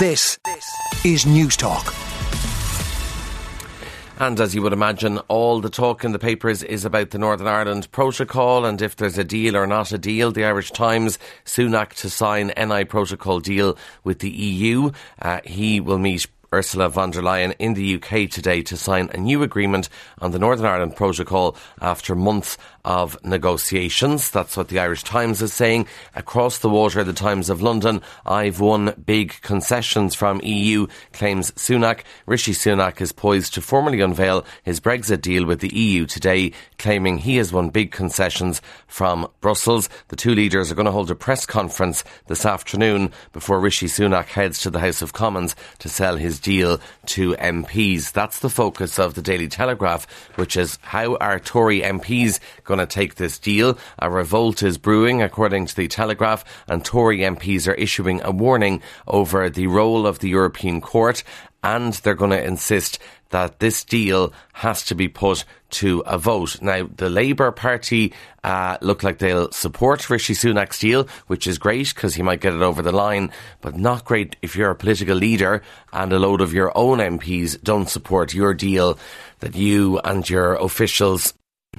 This is Newstalk. And as you would imagine, all the talk in the papers is about the Northern Ireland Protocol and if there's a deal or not a deal. The Irish Times, Sunak to sign NI Protocol deal with the EU. Uh, he will meet Ursula von der Leyen in the UK today to sign a new agreement on the Northern Ireland Protocol after months of negotiations. That's what the Irish Times is saying. Across the water, the Times of London, I've won big concessions from EU, claims Sunak. Rishi Sunak is poised to formally unveil his Brexit deal with the EU today, claiming he has won big concessions from Brussels. The two leaders are going to hold a press conference this afternoon before Rishi Sunak heads to the House of Commons to sell his deal to MPs. That's the focus of the Daily Telegraph, which is how are Tory MPs going to take this deal? A revolt is brewing, according to the Telegraph, and Tory MPs are issuing a warning over the role of the European Court and they're going to insist that this deal has to be put to a vote. Now, the Labour Party uh, look like they'll support Rishi Sunak's deal, which is great because he might get it over the line, but not great if you're a political leader and a load of your own MPs don't support your deal that you and your officials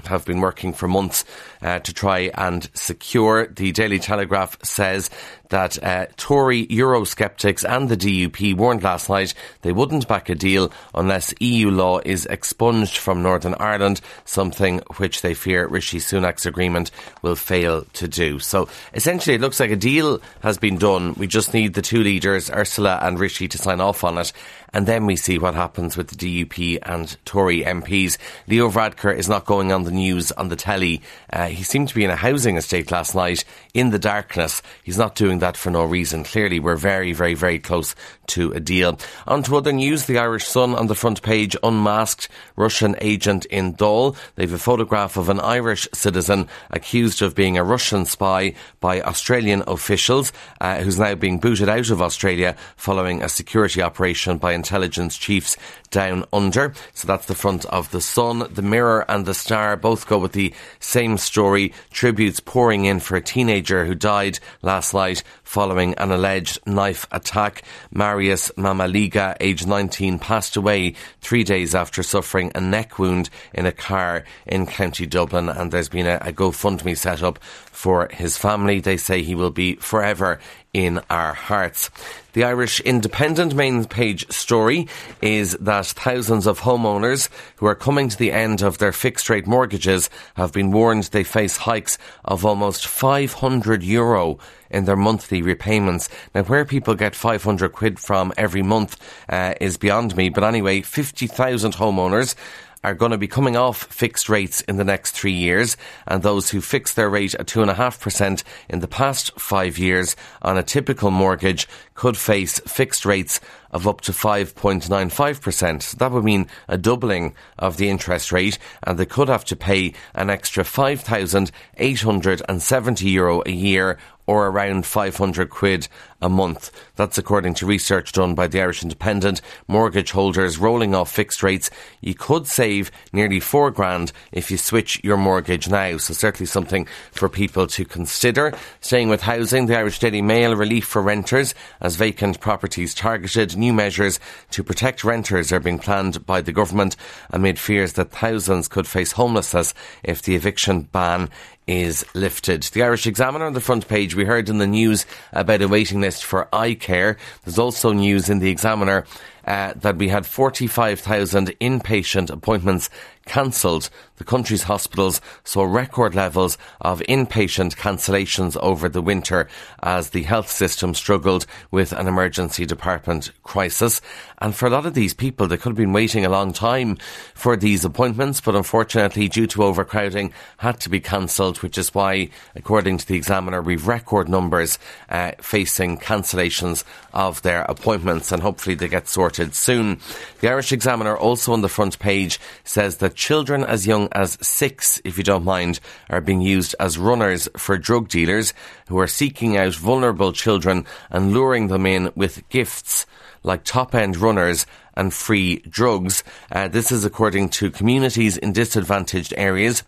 have been working for months uh, to try and secure. The Daily Telegraph says that uh, Tory Eurosceptics and the DUP warned last night they wouldn't back a deal unless EU law is expunged from Northern Ireland, something which they fear Rishi Sunak's agreement will fail to do. So essentially, it looks like a deal has been done. We just need the two leaders, Ursula and Rishi, to sign off on it. And then we see what happens with the DUP and Tory MPs. Leo Varadkar is not going on the news on the telly. Uh, he seemed to be in a housing estate last night in the darkness. He's not doing that for no reason. Clearly, we're very, very, very close to a deal. On to other news, the Irish Sun on the front page, unmasked Russian agent in Dáil. They've a photograph of an Irish citizen accused of being a Russian spy by Australian officials, uh, who's now being booted out of Australia following a security operation by intelligence chiefs down under. So that's the front of the Sun. The Mirror and the Star both go with the same story. Tributes pouring in for a teenager who died last night following an alleged knife attack. Marius Mamaliga, aged 19, passed away three days after suffering a neck wound in a car in County Dublin. And there's been a, a GoFundMe set up for his family. They say he will be forever in our hearts. The Irish Independent main page story is that thousands of homeowners who are coming to the end of their fixed rate mortgages have been warned they face hikes of almost 500 euro in their monthly repayments. Now, where people get 500 quid from every month uh, is beyond me, but anyway, 50,000 homeowners are going to be coming off fixed rates in the next three years, and those who fixed their rate at 2.5% in the past five years on a typical mortgage could face fixed rates of up to 5.95%. So that would mean a doubling of the interest rate, and they could have to pay an extra 5,870 euro a year or around 500 quid a month. That's according to research done by the Irish Independent. Mortgage holders rolling off fixed rates, you could save nearly four grand if you switch your mortgage now. So certainly something for people to consider. Staying with housing, the Irish Daily Mail relief for renters as vacant properties targeted. New measures to protect renters are being planned by the government amid fears that thousands could face homelessness if the eviction ban is lifted. The Irish Examiner on the front page, we heard in the news about a waiting list for eye care. There's also news in the Examiner uh, that we had 45,000 inpatient appointments cancelled. The country's hospitals saw record levels of inpatient cancellations over the winter as the health system struggled with an emergency department crisis. And for a lot of these people, they could have been waiting a long time for these appointments, but unfortunately, due to overcrowding, had to be cancelled, which is why, according to the Examiner, we've record numbers uh, facing cancellations of their appointments, and hopefully they get sorted soon. The Irish Examiner also on the front page says that children as young as six, if you don't mind, are being used as runners for drug dealers who are seeking out vulnerable children and luring them in with gifts like top end runners and free drugs. Uh, this is according to communities in disadvantaged areas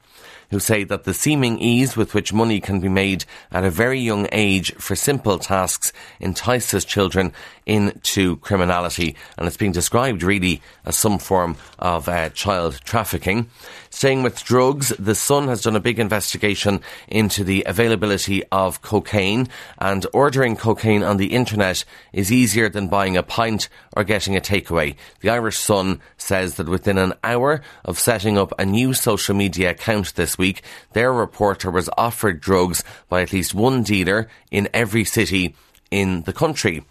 who say that the seeming ease with which money can be made at a very young age for simple tasks entices children into criminality, and it's being described really as some form of uh, child trafficking. Staying with drugs, The Sun has done a big investigation into the availability of cocaine, and ordering cocaine on the internet is easier than buying a pint or getting a takeaway. The Irish Sun says that within an hour of setting up a new social media account this week, their reporter was offered drugs by at least one dealer in every city in the country.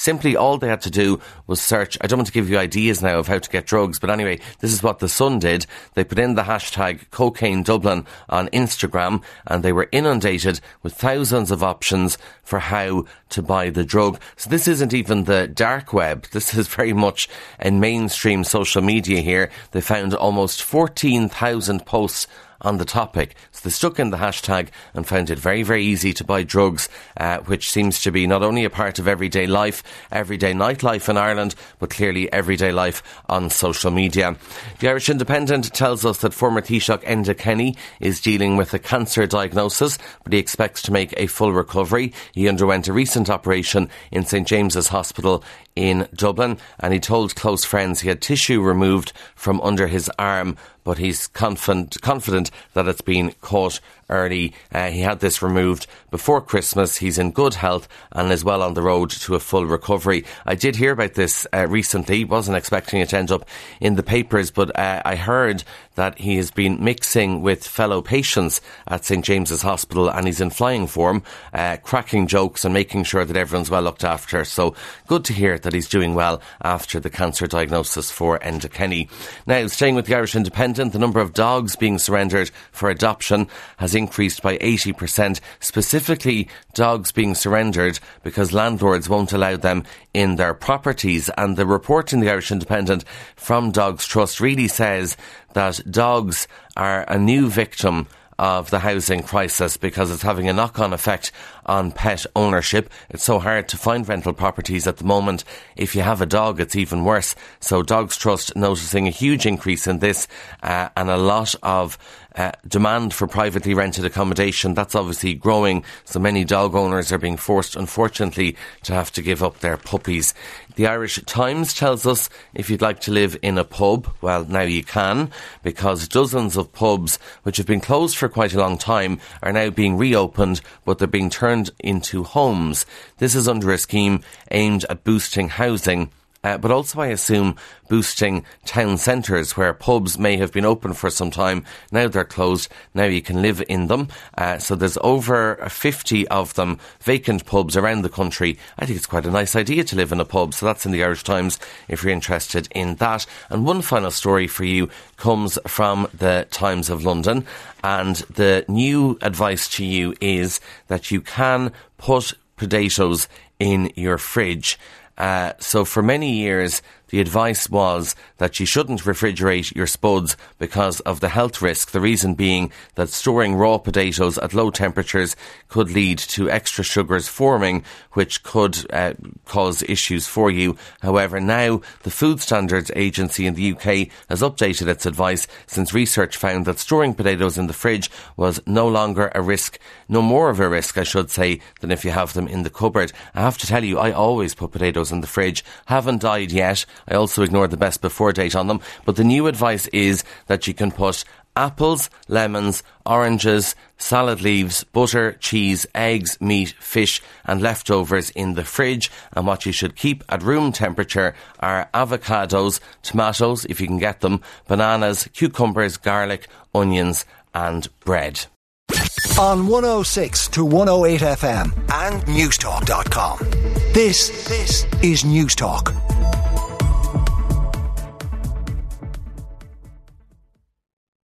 Simply all they had to do was search. I don't want to give you ideas now of how to get drugs, but anyway, this is what the Sun did. They put in the hashtag cocaine Dublin on Instagram and they were inundated with thousands of options for how to buy the drug. So this isn't even the dark web. This is very much in mainstream social media here. They found almost 14,000 posts on the topic. So they stuck in the hashtag and found it very, very easy to buy drugs, uh, which seems to be not only a part of everyday life, everyday nightlife in Ireland, but clearly everyday life on social media. The Irish Independent tells us that former Taoiseach Enda Kenny is dealing with a cancer diagnosis, but he expects to make a full recovery. He underwent a recent operation in St James's Hospital in Dublin, and he told close friends he had tissue removed from under his arm, but he's confident, confident that it's been caught early. Uh, he had this removed before Christmas. He's in good health and is well on the road to a full recovery. I did hear about this uh, recently. Wasn't expecting it to end up in the papers, but uh, I heard that he has been mixing with fellow patients at St James's Hospital and he's in flying form, uh, cracking jokes and making sure that everyone's well looked after. So good to hear that he's doing well after the cancer diagnosis for Enda Kenny. Now, staying with the Irish Independent, the number of dogs being surrendered for adoption has increased by 80%, specifically dogs being surrendered because landlords won't allow them in their properties. And the report in the Irish Independent from Dogs Trust really says that dogs are a new victim of the housing crisis because it's having a knock on effect on pet ownership. It's so hard to find rental properties at the moment. If you have a dog, it's even worse. So Dogs Trust noticing a huge increase in this uh, and a lot of uh, demand for privately rented accommodation. That's obviously growing. So many dog owners are being forced, unfortunately, to have to give up their puppies. The Irish Times tells us if you'd like to live in a pub, well, now you can, because dozens of pubs, which have been closed for quite a long time, are now being reopened, but they're being turned into homes. This is under a scheme aimed at boosting housing uh, but also I assume boosting town centres where pubs may have been open for some time. Now they're closed. Now you can live in them. Uh, so there's over 50 of them, vacant pubs around the country. I think it's quite a nice idea to live in a pub. So that's in the Irish Times if you're interested in that. And one final story for you comes from the Times of London. And the new advice to you is that you can put potatoes in your fridge. Uh, so for many years, the advice was that you shouldn't refrigerate your spuds because of the health risk. The reason being that storing raw potatoes at low temperatures could lead to extra sugars forming, which could uh, cause issues for you. However, now the Food Standards Agency in the UK has updated its advice since research found that storing potatoes in the fridge was no longer a risk, no more of a risk, I should say, than if you have them in the cupboard. I have to tell you, I always put potatoes in the fridge. Haven't died yet. I also ignored the best before date on them. But the new advice is that you can put apples, lemons, oranges, salad leaves, butter, cheese, eggs, meat, fish, and leftovers in the fridge. And what you should keep at room temperature are avocados, tomatoes, if you can get them, bananas, cucumbers, garlic, onions, and bread. On 106 to 108 FM and Newstalk.com. This, this is Newstalk.